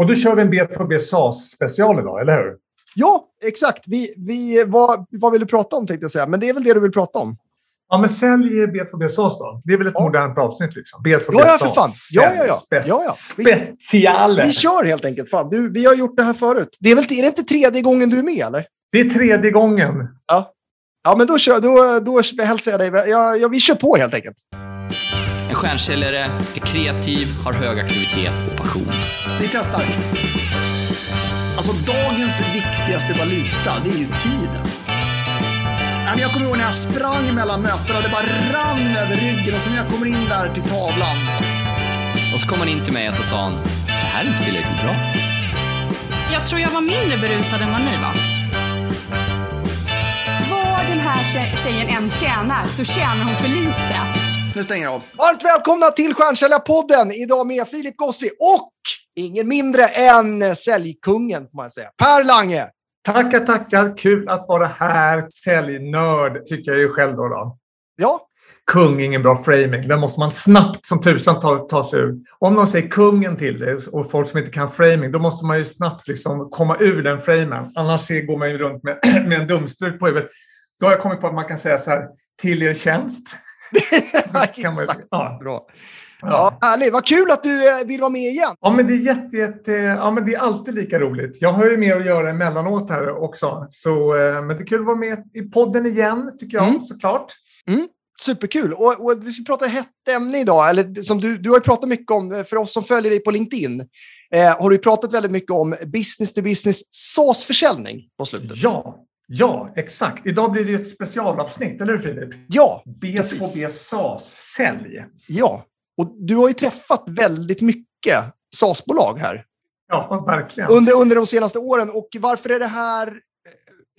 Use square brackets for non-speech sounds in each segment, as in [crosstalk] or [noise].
Och då kör vi en B2B SAS-special idag, eller hur? Ja, exakt. Vi, vi, vad, vad vill du prata om tänkte jag säga, men det är väl det du vill prata om? Ja, men sälj B2B SAS då. Det är väl ett ja. modernt avsnitt liksom. B2B ja, ja, för fan. Ja, ja, ja. Spe ja, ja. Speciale. Vi kör helt enkelt. Fan. Du, vi har gjort det här förut. Det är, väl, är det inte tredje gången du är med, eller? Det är tredje gången. Ja, ja men då, kör, då, då hälsar jag dig. Ja, ja, vi kör på helt enkelt. En stjärnsäljare är kreativ, har hög aktivitet och passion. Vi testar. Alltså dagens viktigaste valuta, det är ju tiden. Jag kommer ihåg när jag sprang mellan mötena och det bara rann över ryggen och så när jag kommer in där till tavlan. Och så kom han in till mig och så sa han, det här är inte tillräckligt bra. Jag tror jag var mindre berusad än vad ni var. Vad den här tjejen än tjänar så tjänar hon för lite. Nu stänger jag av. Varmt välkomna till Stjärnsäljarpodden! Idag med Filip Gossi och ingen mindre än säljkungen, får man säga. Per Lange! Tackar, tackar. Kul att vara här. Säljnörd tycker jag ju själv då. då. Ja. Kung, ingen bra framing. Den måste man snabbt som tusan ta, ta sig ur. Om någon säger kungen till dig och folk som inte kan framing, då måste man ju snabbt liksom komma ur den framen. Annars går man ju runt med, [clears throat] med en dumstrut på huvudet. Då har jag kommit på att man kan säga så här, till er tjänst. Kan man, ja. Bra. Ja, härligt. Vad kul att du eh, vill vara med igen. Ja, men det är jätte, jätte, ja, men det är alltid lika roligt. Jag har ju mer att göra emellanåt här också. Så, eh, men det är kul att vara med i podden igen, tycker jag mm. såklart. Mm. Superkul. Och, och vi ska prata hett ämne idag. Eller, som du, du har ju pratat mycket om, för oss som följer dig på LinkedIn, eh, har du pratat väldigt mycket om business to business SaaS-försäljning på slutet. Ja, Ja, exakt. Idag blir det ett specialavsnitt, eller hur Filip? Ja, B2B SAS-sälj. Ja, och du har ju träffat väldigt mycket SAS-bolag här. Ja, verkligen. Under, under de senaste åren. Och varför är det här...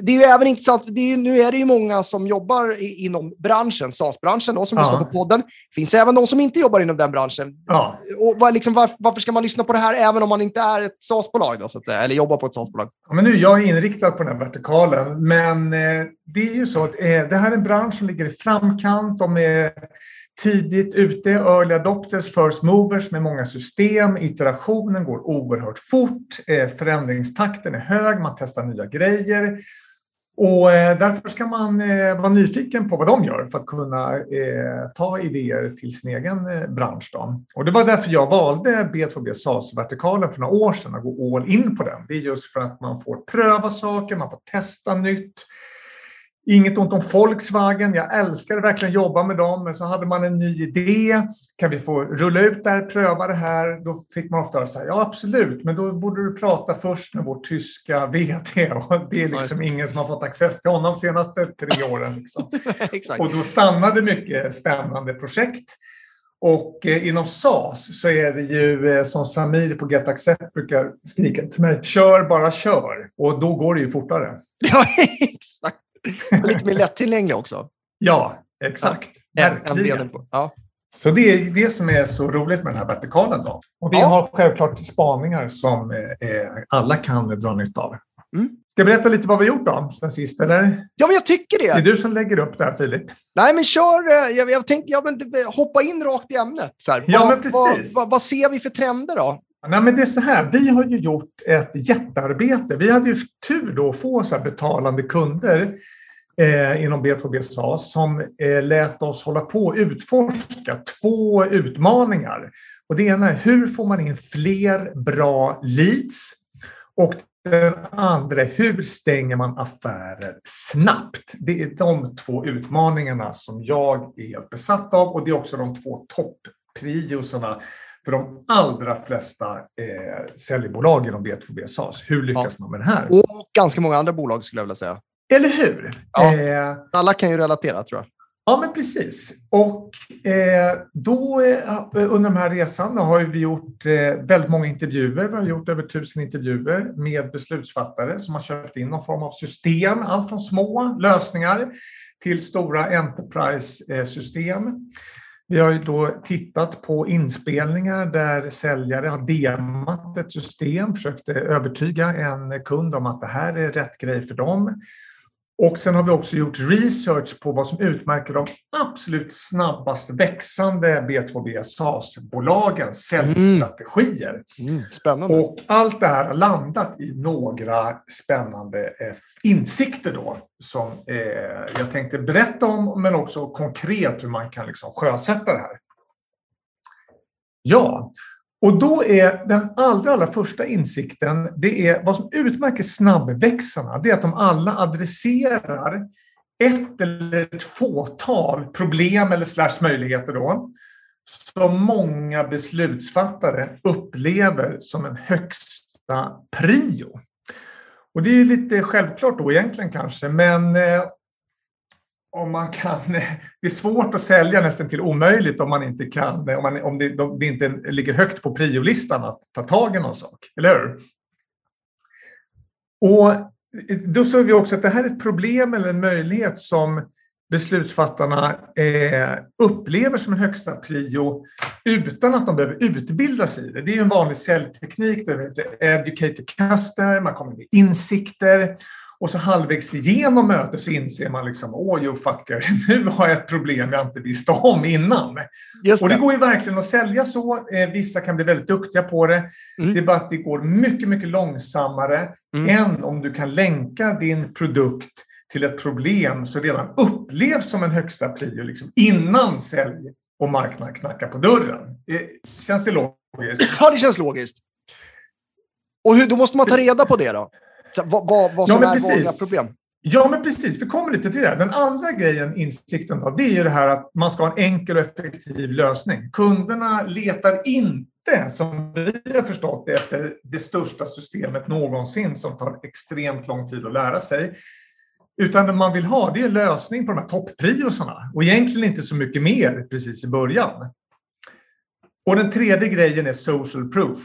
Det är ju även intressant, det är ju, nu är det ju många som jobbar i, inom branschen, SAS-branschen, då, som ja. lyssnar på podden. Det finns även de som inte jobbar inom den branschen. Ja. Och var, liksom, var, varför ska man lyssna på det här även om man inte är ett SAS-bolag, då, så att säga, eller jobbar på ett SAS-bolag? Ja, men nu, jag är inriktad på den här vertikalen, men eh, det är ju så att eh, det här är en bransch som ligger i framkant. De är tidigt ute, early adopters, first movers med många system. Iterationen går oerhört fort, eh, förändringstakten är hög, man testar nya grejer. Och eh, därför ska man eh, vara nyfiken på vad de gör för att kunna eh, ta idéer till sin egen bransch. Då. Och det var därför jag valde B2B SaaS-vertikalen för några år sedan att gå all in på den. Det är just för att man får pröva saker, man får testa nytt. Inget ont om Volkswagen, jag älskade verkligen jobba med dem, men så hade man en ny idé. Kan vi få rulla ut där, pröva det här? Då fick man ofta säga ja absolut, men då borde du prata först med vår tyska [laughs] VD. Och det är liksom ingen som har fått access till honom de senaste tre åren. Liksom. [laughs] och då stannade mycket spännande projekt. Och eh, inom SAS så är det ju eh, som Samir på Get Accept brukar skrika till mig, kör bara kör. Och då går det ju fortare. [laughs] Ja, exakt. Lite mer lättillgänglig också. Ja, exakt. Ja, Verkligen. Ja. Så det är det som är så roligt med den här vertikalen. Då. Och vi ja. har självklart spaningar som eh, alla kan dra nytta av. Mm. Ska jag berätta lite vad vi har gjort då, sen sist? Eller? Ja, men jag tycker det. Det är du som lägger upp det här, Filip. Nej, men kör. Eh, jag, jag tänkte, ja, men hoppa in rakt i ämnet. Så här. Ja, vad, men precis. Vad, vad, vad, ser vi för trender då? Nej, men det är så här, vi har ju gjort ett jättearbete. Vi hade ju tur då att få så betalande kunder eh, inom B2B SAS som eh, lät oss hålla på och utforska två utmaningar. Och det ena är hur får man in fler bra leads? Och den andra är hur stänger man affärer snabbt? Det är de två utmaningarna som jag är besatt av och det är också de två toppriosarna för de allra flesta eh, säljbolag inom B2B SAS. Hur lyckas ja. man med det här? Och ganska många andra bolag skulle jag vilja säga. Eller hur? Ja, eh, alla kan ju relatera tror jag. Ja, men precis. Och eh, då eh, under de här resan har vi gjort eh, väldigt många intervjuer. Vi har gjort över tusen intervjuer med beslutsfattare som har köpt in någon form av system. Allt från små lösningar till stora enterprise-system. Vi har ju då tittat på inspelningar där säljare har demat ett system, försökt övertyga en kund om att det här är rätt grej för dem. Och sen har vi också gjort research på vad som utmärker de absolut snabbast växande B2B SaaS-bolagens säljstrategier. Mm, spännande. Och allt det här har landat i några spännande eh, insikter då som eh, jag tänkte berätta om, men också konkret hur man kan liksom sjösätta det här. Ja, och då är den allra, allra första insikten, det är vad som utmärker snabbväxarna, det är att de alla adresserar ett eller ett fåtal problem eller slash möjligheter då, som många beslutsfattare upplever som en högsta prio. Och det är lite självklart då egentligen kanske, men eh, om man kan, [laughs] det är svårt att sälja nästan till omöjligt om man inte kan, om, man, om det, det, inte ligger högt på priolistan att ta tag i någon sak, eller hur? Och då såg vi också att det här är ett problem eller en möjlighet som beslutsfattarna eh, upplever som en högsta prio utan att de behöver utbilda sig i det. Det är en vanlig säljteknik, det heter educate the customer, man kommer med insikter och så halvvägs igenom mötet så inser man liksom, åh you fucker, [laughs] nu har jag ett problem jag inte visste om innan. Det. Och det går ju verkligen att sälja så. Eh, vissa kan bli väldigt duktiga på det. Mm. Det är bara att det går mycket, mycket långsammare mm. än om du kan länka din produkt till ett problem som redan upplevs som en högsta prio liksom, innan sälj och marknad knackar på dörren. Eh, känns det logiskt? Ja, det känns logiskt. Och hur, då måste man ta reda på det då? Vad, vad, vad som ja, är precis. vanliga problem? Ja, men precis. Vi kommer lite till det. Den andra grejen, insikten, då, det är ju det här att man ska ha en enkel och effektiv lösning. Kunderna letar inte, som vi har förstått det, efter det största systemet någonsin som tar extremt lång tid att lära sig. Utan det man vill ha, det är lösning på de här toppriosarna och egentligen inte så mycket mer precis i början. Och den tredje grejen är social proof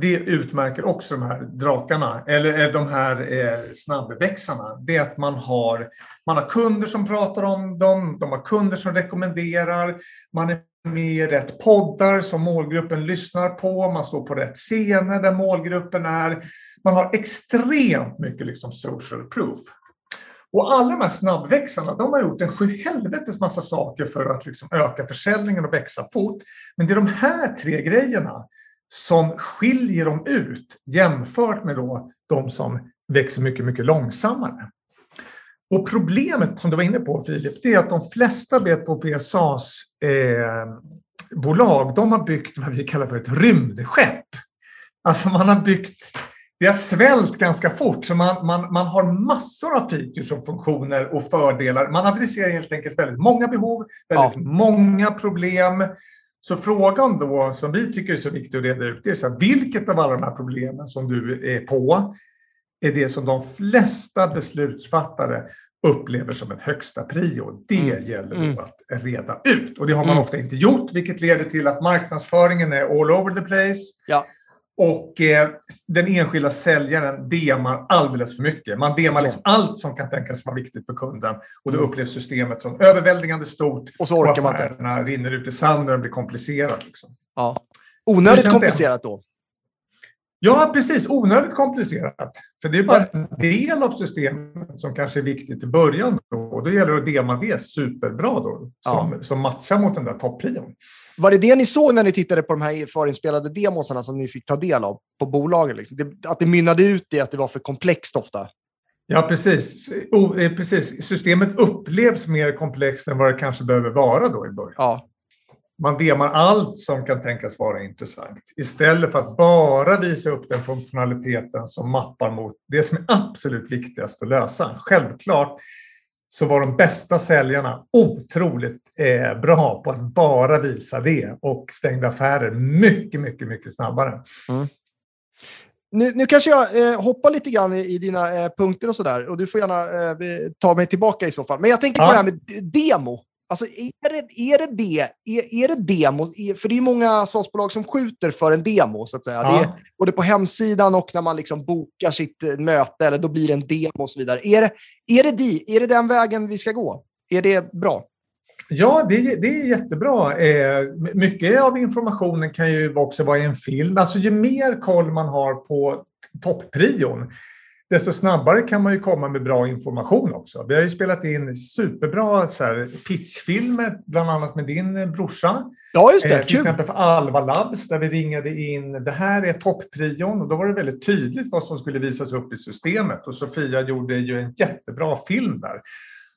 det utmärker också de här drakarna, eller de här eh, snabbväxarna. Det är att man har, man har kunder som pratar om dem, de har kunder som rekommenderar, man är med i rätt poddar som målgruppen lyssnar på, man står på rätt scener där målgruppen är. Man har extremt mycket liksom social proof. Och alla de här snabbväxarna, de har gjort en sjuhelvetes massa saker för att liksom öka försäljningen och växa fort. Men det är de här tre grejerna som skiljer dem ut jämfört med då de som växer mycket, mycket långsammare. Och problemet som du var inne på Filip, det är att de flesta B2B SaaS-bolag, eh, de har byggt vad vi kallar för ett rymdskepp. Alltså man har byggt, det har svällt ganska fort, så man, man, man har massor av features och funktioner och fördelar. Man adresserar helt enkelt väldigt många behov, väldigt ja. många problem så frågan då, som vi tycker är så viktig att reda ut, det är så här, vilket av alla de här problemen som du är på är det som de flesta beslutsfattare upplever som en högsta prio. Det mm. gäller mm. att reda ut. Och det har man mm. ofta inte gjort, vilket leder till att marknadsföringen är all over the place. Ja. Och eh, den enskilda säljaren demar alldeles för mycket. Man demar liksom allt som kan tänkas vara viktigt för kunden och då mm. upplevs systemet som överväldigande stort och så orkar och affärerna man inte. rinner ut i sanden och blir komplicerat. Liksom. Ja. Onödigt komplicerat då? Ja, precis. Onödigt komplicerat. För det är bara en del av systemet som kanske är viktigt i början. Då. Och då gäller det att dema det superbra då, som, ja. som matchar mot den där topprion. Var det det ni såg när ni tittade på de här förinspelade demosarna som ni fick ta del av på bolagen? Liksom? Det, att det mynnade ut i att det var för komplext ofta? Ja, precis. O, eh, precis. Systemet upplevs mer komplext än vad det kanske behöver vara då i början. Ja. Man demar allt som kan tänkas vara intressant istället för att bara visa upp den funktionaliteten som mappar mot det som är absolut viktigast att lösa. Självklart så var de bästa säljarna otroligt eh, bra på att bara visa det och stängde affärer mycket, mycket, mycket snabbare. Mm. Nu, nu, kanske jag eh, hoppar lite grann i, i dina eh, punkter och sådär och du får gärna eh, ta mig tillbaka i så fall. Men jag tänker ja. på det här med demo. Alltså, är det, är det det? Är, är det demo? För det är många SaaS-bolag som skjuter för en demo, så att säga. Ja. Det är, både på hemsidan och när man liksom bokar sitt eh, möte, eller då blir det en demo och så vidare. Är det, är det, de, är det den vägen vi ska gå? Är det bra? Ja, det, det är jättebra. Eh, mycket av informationen kan ju också vara i en film. Alltså, ju mer koll man har på topprion, desto snabbare kan man ju komma med bra information också. Vi har ju spelat in superbra så här, pitchfilmer, bland annat med din brorsa. Ja, just det. Eh, till exempel för Alva Labs, där vi ringade in, det här är topprion, och då var det väldigt tydligt vad som skulle visas upp i systemet. Och Sofia gjorde ju en jättebra film där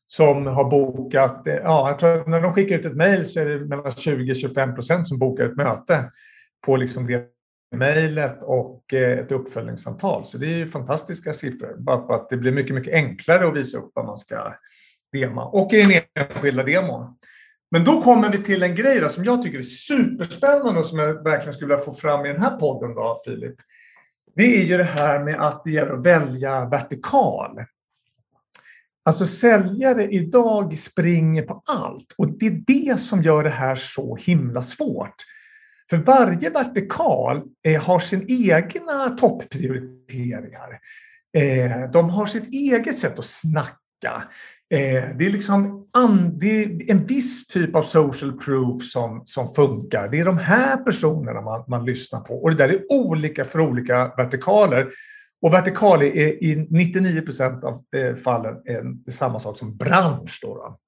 som har bokat, eh, ja, jag tror att när de skickar ut ett mejl så är det mellan 20-25 procent som bokar ett möte på liksom det mejlet och eh, ett uppföljningssamtal. Så det är ju fantastiska siffror, bara på att det blir mycket, mycket enklare att visa upp vad man ska dema och i den enskilda demon. Men då kommer vi till en grej då, som jag tycker är superspännande och som jag verkligen skulle vilja få fram i den här podden, då, Filip. Det är ju det här med att det gäller att välja vertikal. Alltså säljare idag springer på allt och det är det som gör det här så himla svårt. För varje vertikal eh, har sin egna topprioriteringar. Eh, de har sitt eget sätt att snacka. Eh, det, är liksom det är en viss typ av social proof som, som funkar. Det är de här personerna man, man lyssnar på och det där är olika för olika vertikaler. Och vertikal är i 99 procent av eh, fallen samma sak som bransch. Då, då.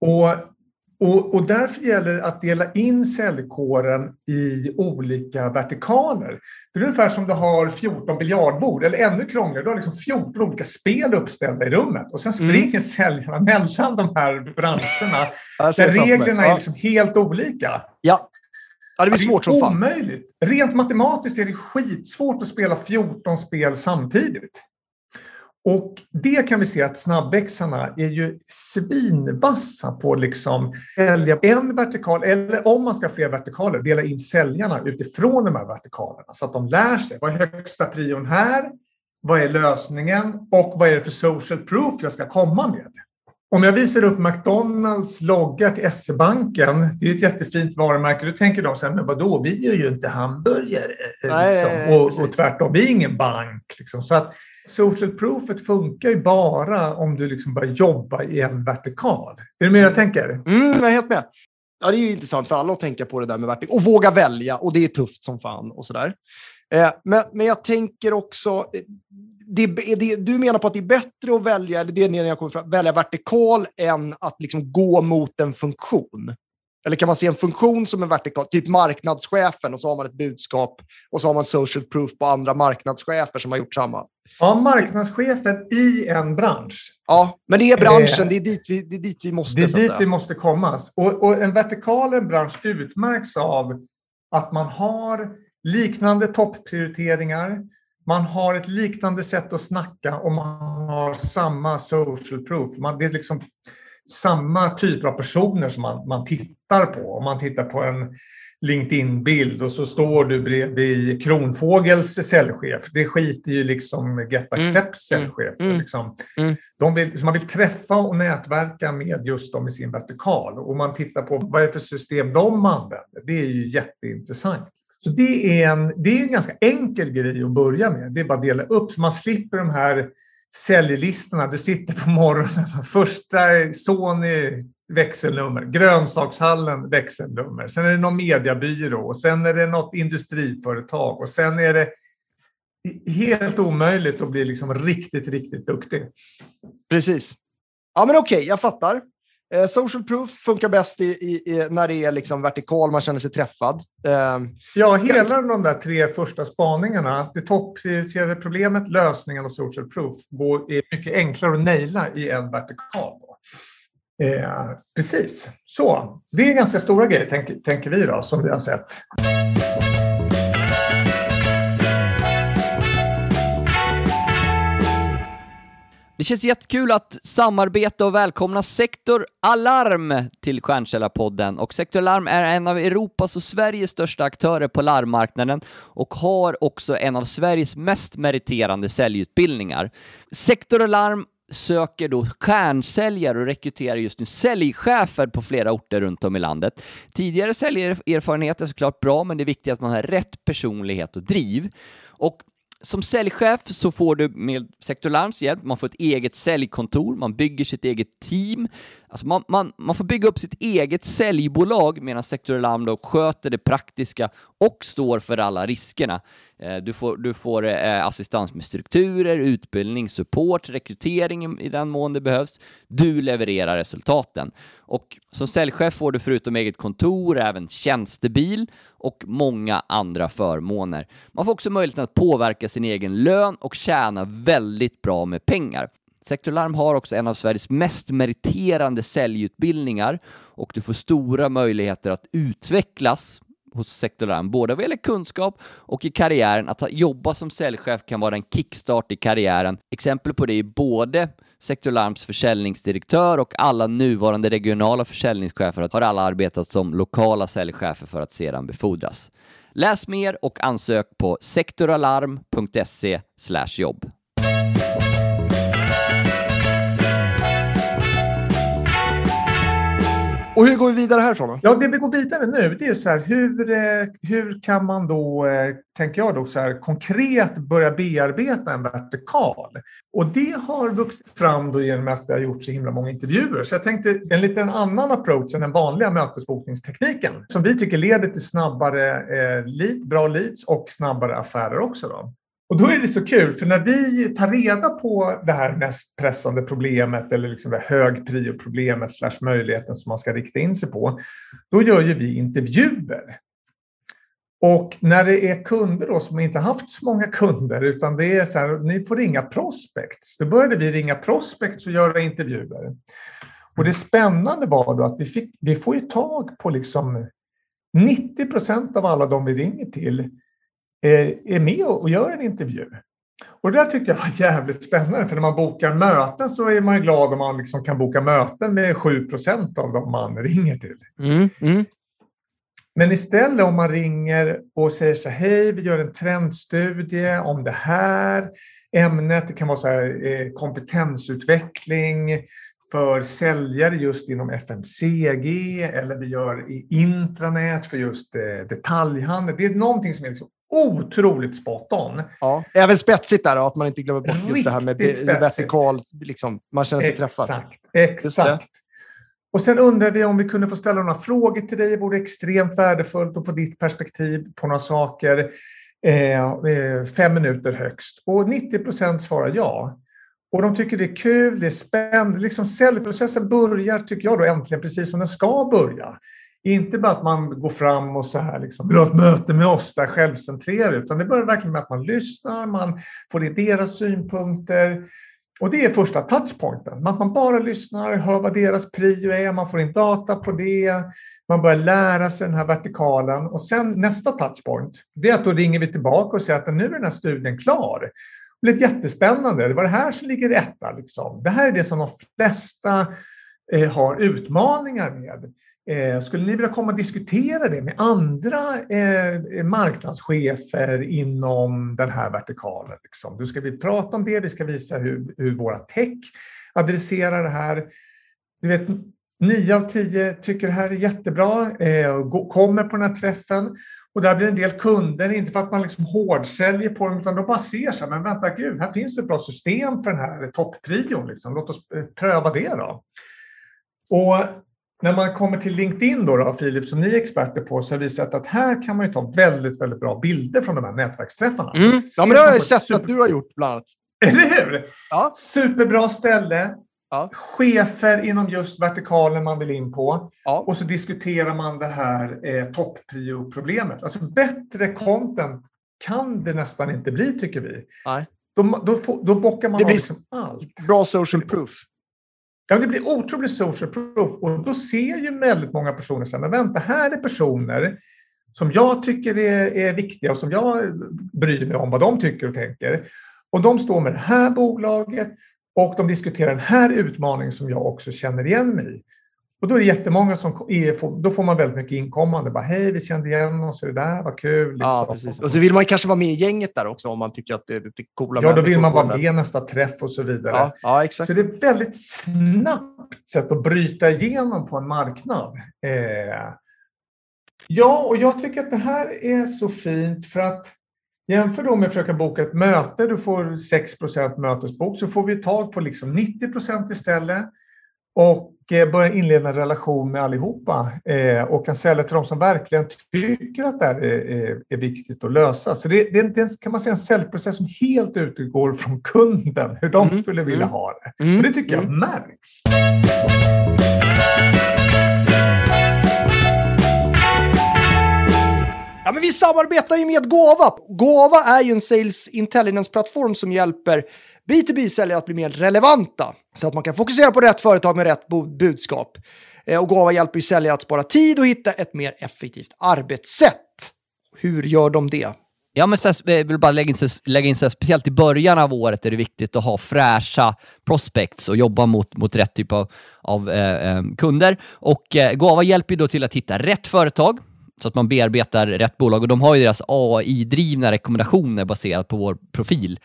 Och och, och därför gäller det att dela in säljkåren i olika vertikaler. Det är ungefär som du har 14 biljardbord, eller ännu krångligare, du har liksom 14 olika spel uppställda i rummet och sen mm. springer mm. säljarna [laughs] mellan de här branscherna [laughs] där reglerna är liksom helt olika. Ja. Ja, det blir svårt som fan. omöjligt. Rent matematiskt är det skitsvårt att spela 14 spel samtidigt. Och det kan vi se att snabbväxarna är ju svinvassa på att liksom välja en vertikal, eller om man ska ha fler vertikaler, dela in säljarna utifrån de här vertikalerna så att de lär sig. Vad är högsta prion här? Vad är lösningen? Och vad är det för social proof jag ska komma med? Om jag visar upp McDonalds logga till SE-banken, det är ett jättefint varumärke, då tänker de så här, men vadå, vi gör ju inte hamburgare. Eh, Nej, liksom. och, och tvärtom, vi är ingen bank. Liksom. Så att social proofet funkar ju bara om du liksom börjar jobba i en vertikal. Är du med jag tänker? Mm, jag är helt med. Ja, det är ju intressant för alla att tänka på det där med vertikal och våga välja och det är tufft som fan och sådär. Eh, men, men jag tänker också, det, det, du menar på att det är bättre att välja, det är jag kommer fram, välja vertikal än att liksom gå mot en funktion? Eller kan man se en funktion som en vertikal, typ marknadschefen och så har man ett budskap och så har man social proof på andra marknadschefer som har gjort samma? Ja, marknadschefen i en bransch. Ja, men det är branschen, eh, det, är dit vi, det är dit vi måste. Det är dit vi måste komma. Och, och en vertikal en bransch utmärks av att man har liknande topprioriteringar, man har ett liknande sätt att snacka och man har samma social proof. Man, det är liksom samma typer av personer som man, man tittar på. Om man tittar på en LinkedIn-bild och så står du bredvid Kronfågels säljchef. Det skiter ju liksom Get mm. Accepts mm. säljchef. Mm. Liksom. Mm. De vill, man vill träffa och nätverka med just dem i sin vertikal. Och man tittar på vad det är för system de använder. Det är ju jätteintressant. Så det är, en, det är en ganska enkel grej att börja med. Det är bara att dela upp så man slipper de här säljlistorna. Du sitter på morgonen, första Sony växelnummer, grönsakshallen växelnummer, sen är det någon mediebyrå och sen är det något industriföretag och sen är det helt omöjligt att bli liksom riktigt, riktigt duktig. Precis. Ja, men okej, okay, jag fattar. Eh, social proof funkar bäst i, i, i, när det är liksom vertikal, man känner sig träffad. Eh, ja, hela de där tre första spaningarna, det topprioriterade problemet, lösningen och social proof, är mycket enklare att naila i en vertikal. Eh, precis, så. Det är ganska stora grejer, tänker, tänker vi då, som vi har sett. Det känns jättekul att samarbeta och välkomna Sektor Alarm till Stjärnkällarpodden. Och Sektor Alarm är en av Europas och Sveriges största aktörer på larmmarknaden och har också en av Sveriges mest meriterande säljutbildningar. Sektor Alarm söker då stjärnsäljare och rekryterar just nu säljchefer på flera orter runt om i landet. Tidigare säljerfarenhet är såklart bra, men det är viktigt att man har rätt personlighet och driv. Och som säljchef så får du med Sector Larms hjälp, man får ett eget säljkontor, man bygger sitt eget team. Alltså man, man, man får bygga upp sitt eget säljbolag medan Sector Alarm då sköter det praktiska och står för alla riskerna. Eh, du får, du får eh, assistans med strukturer, utbildning, support, rekrytering i den mån det behövs. Du levererar resultaten. Och som säljchef får du förutom eget kontor även tjänstebil och många andra förmåner. Man får också möjligheten att påverka sin egen lön och tjäna väldigt bra med pengar. Sektor Larm har också en av Sveriges mest meriterande säljutbildningar och du får stora möjligheter att utvecklas hos Sektor både vad gäller kunskap och i karriären. Att jobba som säljchef kan vara en kickstart i karriären. Exempel på det är både Sector Alarms försäljningsdirektör och alla nuvarande regionala försäljningschefer har alla arbetat som lokala säljchefer för att sedan befordras. Läs mer och ansök på sektoralarm.se jobb. Och hur går vi vidare härifrån? Då? Ja, det vi går vidare nu, det är så här, hur, eh, hur kan man då, eh, tänker jag då, så här, konkret börja bearbeta en vertikal? Och det har vuxit fram då genom att vi har gjort så himla många intervjuer. Så jag tänkte en lite annan approach än den vanliga mötesbokningstekniken som vi tycker leder till snabbare eh, lead, bra leads och snabbare affärer också. Då. Och då är det så kul, för när vi tar reda på det här mest pressande problemet eller liksom det hög prio-problemet slash möjligheten som man ska rikta in sig på, då gör ju vi intervjuer. Och när det är kunder då som inte haft så många kunder, utan det är så här, ni får ringa prospects. Då började vi ringa prospects och göra intervjuer. Och det spännande var då att vi, fick, vi får ju tag på liksom 90 procent av alla de vi ringer till är med och gör en intervju. Och det där tyckte jag var [laughs] jävligt spännande, för när man bokar möten så är man glad om man liksom kan boka möten med 7% av de man ringer till. Mm, mm. Men istället om man ringer och säger så här, hej, vi gör en trendstudie om det här ämnet. Det kan vara så här, eh, kompetensutveckling för säljare just inom FMCG eller vi gör i intranät för just eh, detaljhandel. Det är någonting som är liksom otroligt spot on. Ja, även spetsigt där, att man inte glömmer bort just det här med vertikal, liksom, man känner sig exakt, träffad. Exakt. Och sen undrar vi om vi kunde få ställa några frågor till dig. Det vore extremt värdefullt att få ditt perspektiv på några saker. Eh, eh fem minuter högst. Och 90 procent svarar ja. Och de tycker det är kul, det är spännande. Liksom säljprocessen börjar, tycker jag, då äntligen precis som den ska börja. Inte bara att man går fram och så här liksom, vill ha ett möte med oss där självcentrerade, utan det börjar verkligen med att man lyssnar, man får in deras synpunkter. Och det är första touchpointen, att man bara lyssnar, hör vad deras prio är, man får in data på det, man börjar lära sig den här vertikalen. Och sen nästa touchpoint, det är att då ringer vi tillbaka och säger att nu är den här studien klar. Det blir jättespännande, det var det här som ligger rätta. Liksom. Det här är det som de flesta eh, har utmaningar med. Eh, skulle ni vilja komma och diskutera det med andra eh, marknadschefer inom den här vertikalen? Liksom? Ska vi prata om det, vi ska visa hur, hur våra tech adresserar det här. Du vet, nio av tio tycker det här är jättebra, eh, och kommer på den här träffen. Och där blir en del kunder, inte för att man liksom hårdsäljer på dem, utan de bara ser så här, men vänta gud, här finns det ett bra system för den här topprion, liksom. låt oss pröva det då. Och när man kommer till LinkedIn då, då, Filip, som ni är experter på, så har vi sett att här kan man ju ta väldigt, väldigt bra bilder från de här nätverksträffarna. Mm. Ja, men det har jag sett super... att du har gjort bland annat. Eller hur? Ja. Superbra ställe. Ja. Chefer inom just vertikalen man vill in på. Ja. Och så diskuterar man det här eh, topprio-problemet. Alltså bättre content kan det nästan inte bli, tycker vi. Nej. Då, då, då bockar man det av liksom allt. Bra social proof. Ja, det blir otroligt social proof och då ser ju väldigt många personer sen, men vänta, här är personer som jag tycker är, är viktiga och som jag bryr mig om vad de tycker och tänker. Och de står med det här bolaget och de diskuterar den här utmaningen som jag också känner igen mig i. Och då är det jättemånga som är, då får man väldigt mycket inkommande. Bara, Hej, vi kände igen oss i det där, vad kul. Liksom. Ja, precis. Och så vill man kanske vara med i gänget där också om man tycker att det är lite coola Ja, då vill man vara med nästa träff och så vidare. Ja, ja, exakt. Så det är ett väldigt snabbt sätt att bryta igenom på en marknad. Eh, ja, och jag tycker att det här är så fint för att Jämför då med att försöka boka ett möte, du får 6% mötesbok, så får vi tag på liksom 90 istället. Och börjar inleda en relation med allihopa eh, och kan sälja till de som verkligen tycker att det här är, är, viktigt att lösa. Så det, det, det kan man säga en säljprocess som helt utgår från kunden, hur de Mm, skulle vilja mm. ha det. Mm, Och det tycker jag mm. märks. Ja, men vi samarbetar ju med Gåva. Gåva är ju en sales intelligence-plattform som hjälper B2B-säljare att bli mer relevanta så att man kan fokusera på rätt företag med rätt budskap. Eh, och Gava hjälper ju säljare att spara tid och hitta ett mer effektivt arbetssätt. Hur gör de det? Ja, men så här, jag vill bara lägga in, så, lägga in så här, speciellt i början av året är det viktigt att ha fräscha prospects och jobba mot, mot rätt typ av, av eh, eh, kunder. Och eh, Gava hjälper ju då till att hitta rätt företag så att man bearbetar rätt bolag och de har ju deras AI-drivna rekommendationer baserat på vår profil.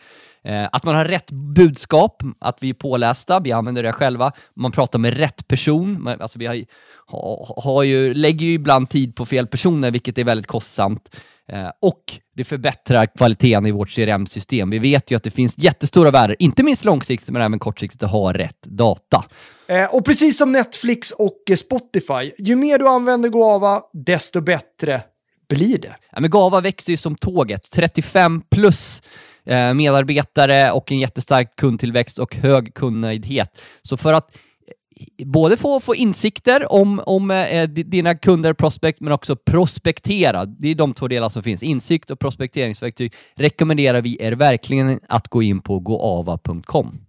Eh, att man har rätt budskap, att vi är pålästa, vi använder det själva, man pratar med rätt person, alltså vi har, har ju, lägger ju ibland tid på fel personer, vilket är väldigt kostsamt. Eh, och det förbättrar kvaliteten i vårt CRM-system. Vi vet ju att det finns jättestora värden, inte minst långsiktigt men även kortsiktigt, att ha rätt data. Eh, och precis som Netflix och Spotify, ju mer du använder Gåva, desto bättre blir det. Ja, men Gava växer ju som tåget. 35 plus Eh, medarbetare och en jättestark kundtillväxt och hög kundnöjdhet. Så för att eh, både få, få insikter om, om eh, dina kunder, prospect, men också prospektera. Det är de två delar som finns. Insikt och prospekteringsverktyg rekommenderar vi er verkligen att gå in på goava.com.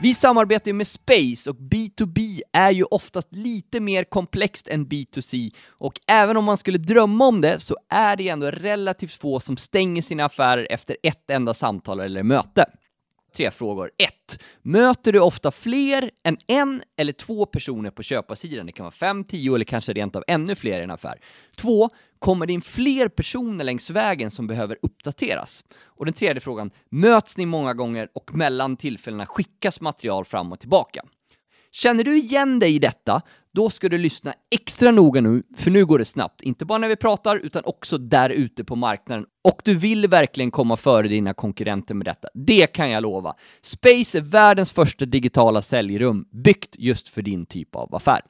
Vi samarbetar ju med Space och B2B är ju oftast lite mer komplext än B2C och även om man skulle drömma om det så är det ändå relativt få som stänger sina affärer efter ett enda samtal eller möte. Tre frågor. 1. Möter du ofta fler än en eller två personer på köparsidan? Det kan vara fem, tio eller kanske rent av ännu fler i en affär. 2. Kommer det in fler personer längs vägen som behöver uppdateras? Och den tredje frågan. Möts ni många gånger och mellan tillfällena skickas material fram och tillbaka? Känner du igen dig i detta, då ska du lyssna extra noga nu, för nu går det snabbt. Inte bara när vi pratar, utan också där ute på marknaden. Och du vill verkligen komma före dina konkurrenter med detta. Det kan jag lova. Space är världens första digitala säljrum, byggt just för din typ av affär.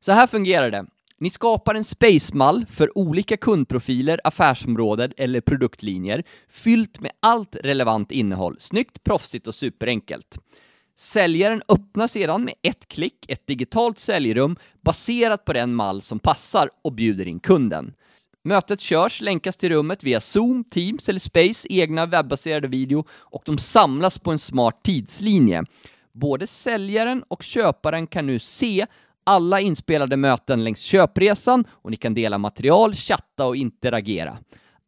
Så här fungerar det. Ni skapar en space-mall för olika kundprofiler, affärsområden eller produktlinjer, fyllt med allt relevant innehåll. Snyggt, proffsigt och superenkelt. Säljaren öppnar sedan med ett klick ett digitalt säljrum baserat på den mall som passar och bjuder in kunden. Mötet körs, länkas till rummet via Zoom, Teams eller Space egna webbaserade video och de samlas på en smart tidslinje. Både säljaren och köparen kan nu se alla inspelade möten längs köpresan och ni kan dela material, chatta och interagera.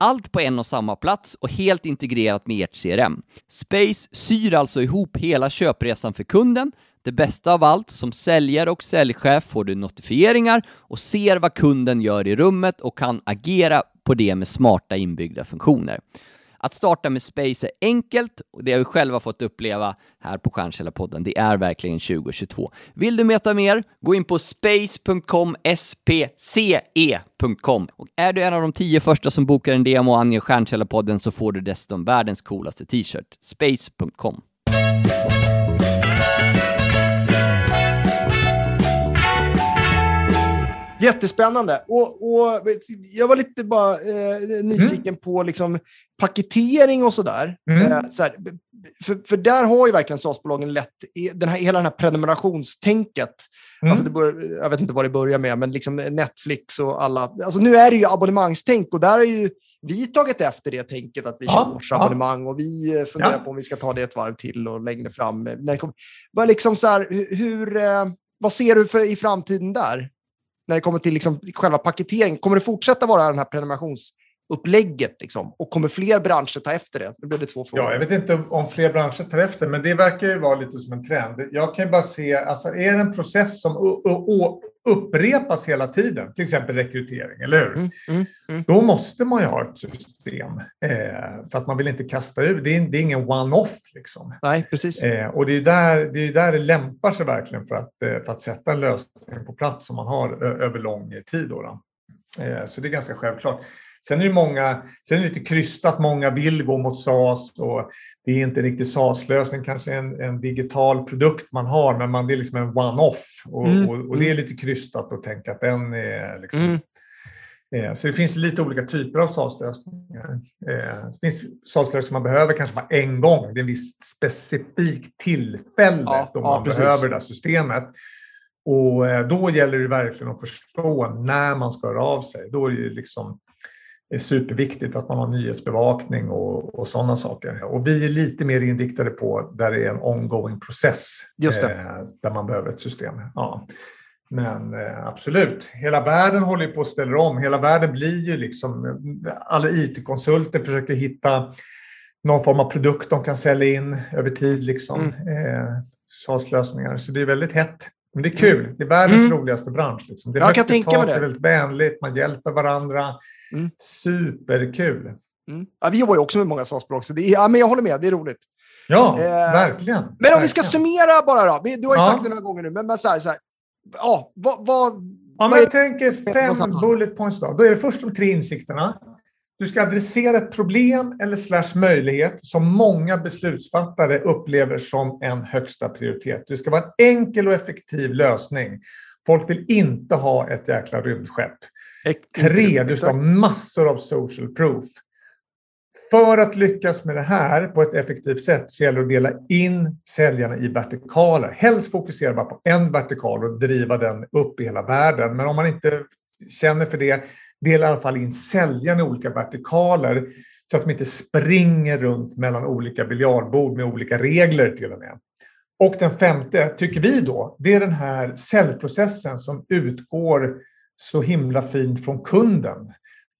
Allt på en och samma plats och helt integrerat med ert CRM. Space syr alltså ihop hela köpresan för kunden. Det bästa av allt, som säljare och säljchef får du notifieringar och ser vad kunden gör i rummet och kan agera på det med smarta inbyggda funktioner. Att starta med Space är enkelt och det har vi själva fått uppleva här på Stjärnkällarpodden. Det är verkligen 2022. Vill du veta mer? Gå in på space.com, spce.com. Och är du en av de tio första som bokar en demo och anger Stjärnkällarpodden så får du dessutom världens coolaste t-shirt. Space.com. Jättespännande. Och, och jag var lite bara eh, nyfiken på liksom, paketering och sådär. Mm. Eh, så för, för där har ju verkligen SaaS-bolagen lätt i- den här, hela det här prenumerationstänket. Mm. Alltså det bör, jag vet inte vad det börjar med, men liksom Netflix och alla. Alltså nu är det ju abonnemangstänk och där har ju vi tagit efter det tänket att vi Ja, kör årsabonnemang och vi eh, funderar Ja. på om vi ska ta det ett varv till och längre fram. När det kommer, vad, liksom så här, hur, hur, eh, vad ser du för, i framtiden där? När det kommer till liksom själva paketeringen. Kommer det fortsätta vara den här prenumerations prenumerationsupplägget? Liksom? Och kommer fler branscher ta efter det? Nu blev det två frågor. Ja, jag vet inte om fler branscher tar efter, men det verkar ju vara lite som en trend. Jag kan ju bara se, alltså är det en process som upprepas hela tiden, till exempel rekrytering, eller hur? Mm, mm, mm. Då måste man ju ha ett system, eh, för att man vill inte kasta ut, det är, det är ingen one-off liksom. Nej, precis. Eh, och det är, där, det är där det lämpar sig verkligen för att, eh, för att sätta en lösning på plats som man har över lång tid. Då, då. Eh, så det är ganska självklart. Sen är det många, sen är det lite krystat, många vill gå mot SAS och det är inte riktigt SAS-lösning, kanske en, en digital produkt man har, men man, det är liksom en one-off och, Mm, och, och det är lite krystat att tänka att den är liksom Mm. Eh, Så det finns lite olika typer av SAS-lösningar. Eh, Det finns SAS-lösningar man behöver kanske bara en gång. Det är en viss specifik tillfälle Ja, då ja, man precis. behöver det här systemet. Och eh, då gäller det verkligen att förstå när man ska höra av sig. Då är det liksom är superviktigt att man har nyhetsbevakning och, och sådana saker. Och vi är lite mer inriktade på där det är en ongoing process. Just det. Eh, där man behöver ett system. Ja. Men eh, absolut, hela världen håller på att ställa om. Hela världen blir ju liksom, alla IT-konsulter försöker hitta någon form av produkt de kan sälja in över tid, liksom. Eh, SAS-lösningar. Så det är väldigt hett. Men det är kul. Det är världens Mm. roligaste bransch. Liksom. Det är Jag kan tänka mig det. väldigt vänligt, man hjälper varandra. Mm. Superkul. Mm. Ja, vi jobbar ju också med många SAS-bolag, så det är, ja, men jag håller med. Det är roligt. Ja, Eh, verkligen. Men om vi ska Verkligen. summera bara då. Du har ju Ja. sagt det några gånger nu, men, men så här, så här. Ja, vad... vad vad är jag tänker fem bullet points då. Då är det först de tre insikterna. Du ska adressera ett problem eller slash möjlighet som många beslutsfattare upplever som en högsta prioritet. Det ska vara en enkel och effektiv lösning. Folk vill inte ha ett jäkla rymdskepp. Tre, du ska ha massor av social proof. För att lyckas med det här på ett effektivt sätt så gäller det att dela in säljarna i vertikaler. Helst fokusera bara på en vertikal och driva den upp i hela världen. Men om man inte känner för det, dela i alla fall in säljarna i olika vertikaler så att de inte springer runt mellan olika biljardbord med olika regler till och med. Och den femte, tycker vi då, det är den här säljprocessen som utgår så himla fint från kunden.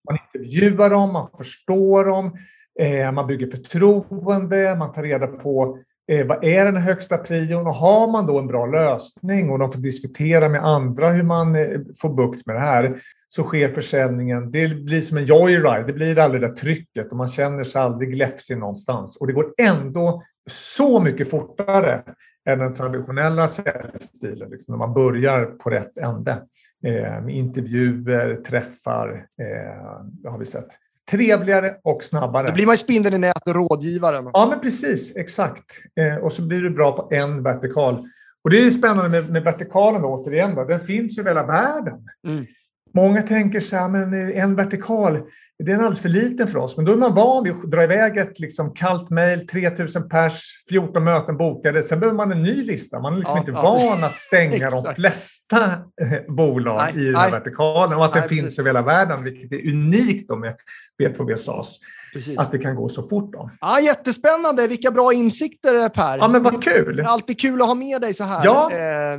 Man intervjuar dem, man förstår dem, eh, man bygger förtroende, man tar reda på eh, vad är den högsta prion och har man då en bra lösning och de får diskutera med andra hur man eh, får bukt med det här så sker försäljningen. Det blir som en joyride, det blir aldrig det där trycket och man känner sig aldrig gläfsig någonstans. Och det går ändå så mycket fortare än den traditionella säljstilen, liksom, när man börjar på rätt ände. Eh, med intervjuer, träffar, eh, det har vi sett. Trevligare och snabbare. Då blir man spindeln i nätet, rådgivaren. Ja, men precis. Exakt. Eh, och så blir du bra på en vertikal. Och det är spännande med, med vertikalen då, återigen. Då. Den finns ju över hela världen. Mm. Många tänker så här, men en vertikal, det är alldeles för liten för oss. Men då är man van vid att dra iväg ett liksom, kallt mejl, 3000 pers, 14 möten bokade. Sen behöver man en ny lista. Man är liksom Ja, inte ja. van att stänga de [laughs] flesta eh, bolag Nej, i den här nej. vertikalen. Och att Nej, den finns precis. över hela världen, vilket är unikt då med B2B SAS. Precis. Att det kan gå så fort. Då. Ja, jättespännande. Vilka bra insikter, Per. Ja, men Det vad kul! är alltid kul att ha med dig så här. Ja. Eh,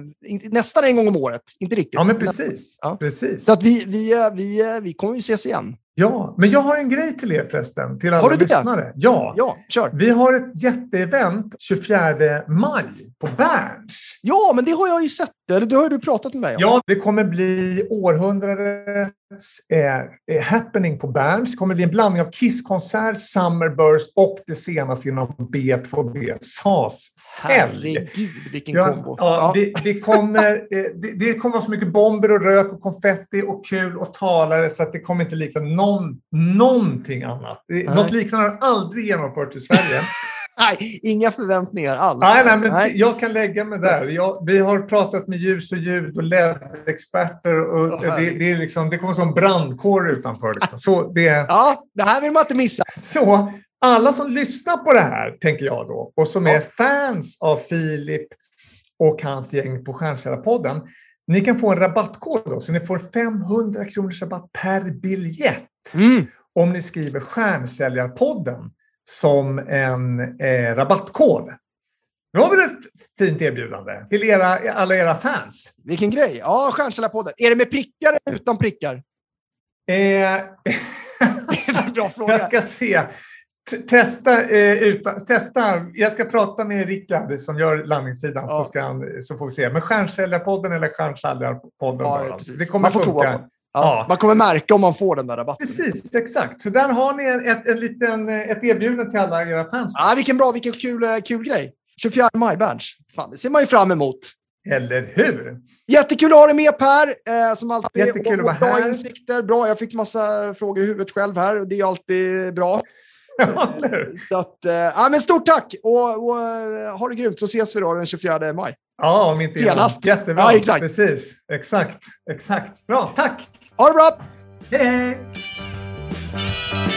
nästan en gång om året. Inte riktigt. Ja, men precis. Ja. precis. Så att vi, vi, eh, vi, eh, vi kommer ju ses igen. Ja, men jag har en grej till er förresten, till alla Har du det? lyssnare. Ja. Ja, kör. Vi har ett jätteevent 24 maj på Berns. Ja, men det har jag ju sett. Det har du pratat med mig om. Ja, det kommer bli århundradets eh, eh, happening på Berns. Det kommer bli en blandning av Kisskonsert, Summerburst och det senaste inom B2B, SAS-sälj. Herregud, vilken Ja, kombo. ja, det, det, kommer, eh, det, det kommer vara så mycket bomber och rök och konfetti och kul och talare så att det kommer inte likna någon, någonting annat. Det- Nej. Något liknande har aldrig genomförts i Sverige. [laughs] Nej, inga förväntningar alls. nej, nej, men Nej. Jag kan lägga mig där. Jag, vi har pratat med ljus och ljud och LED-experter. Och Åh, det, det, är liksom, det kommer som brandkår utanför. Liksom. Så, det, Ja, det här vill man inte missa. så alla som lyssnar på det här, tänker jag då, och som Ja. är fans av Filip och hans gäng på Stjärnkällarpodden, ni kan få en rabattkod då, så ni får 500 kronors rabatt per biljett Mm. om ni skriver Stjärnsäljarpodden som en eh, rabattkod. Nu har vi ett fint erbjudande till era, alla era fans. Vilken grej. Ja, Stjärnkällarpodden. Är det med prickar eller utan prickar? Eh, [laughs] bra fråga. Jag ska se. T- Testa, eh, utan, testa. Jag ska prata med Rickard som gör landningssidan Ja. så, ska han, så får vi se. Men Stjärnsäljarpodden eller Stjärnsäljarpodden. Ja. Det kommer man får funka. Ja. Ja. Man kommer märka om man får den där rabatten. Precis, exakt. Så där har ni ett, en liten, eh, ett erbjudande till alla era fans. Ja, vilken bra, vilken kul, eh, kul grej. 24 maj, Berns. Fan, det ser man ju fram emot. Eller hur? Jättekul att ha dig med Per, eh, som alltid. Jättekul att vara bra här. insikter. Bra, jag fick massa frågor i huvudet själv här och det är alltid bra. Ja, hur? Så att, eh, ja, men stort tack och, och eh, ha det grymt så ses vi då den 24 maj. Ja, om inte. Senast. Jättebra. Ja, exakt. Precis. Exakt. Exakt. Bra. Tack. All right, up! Hey. hey.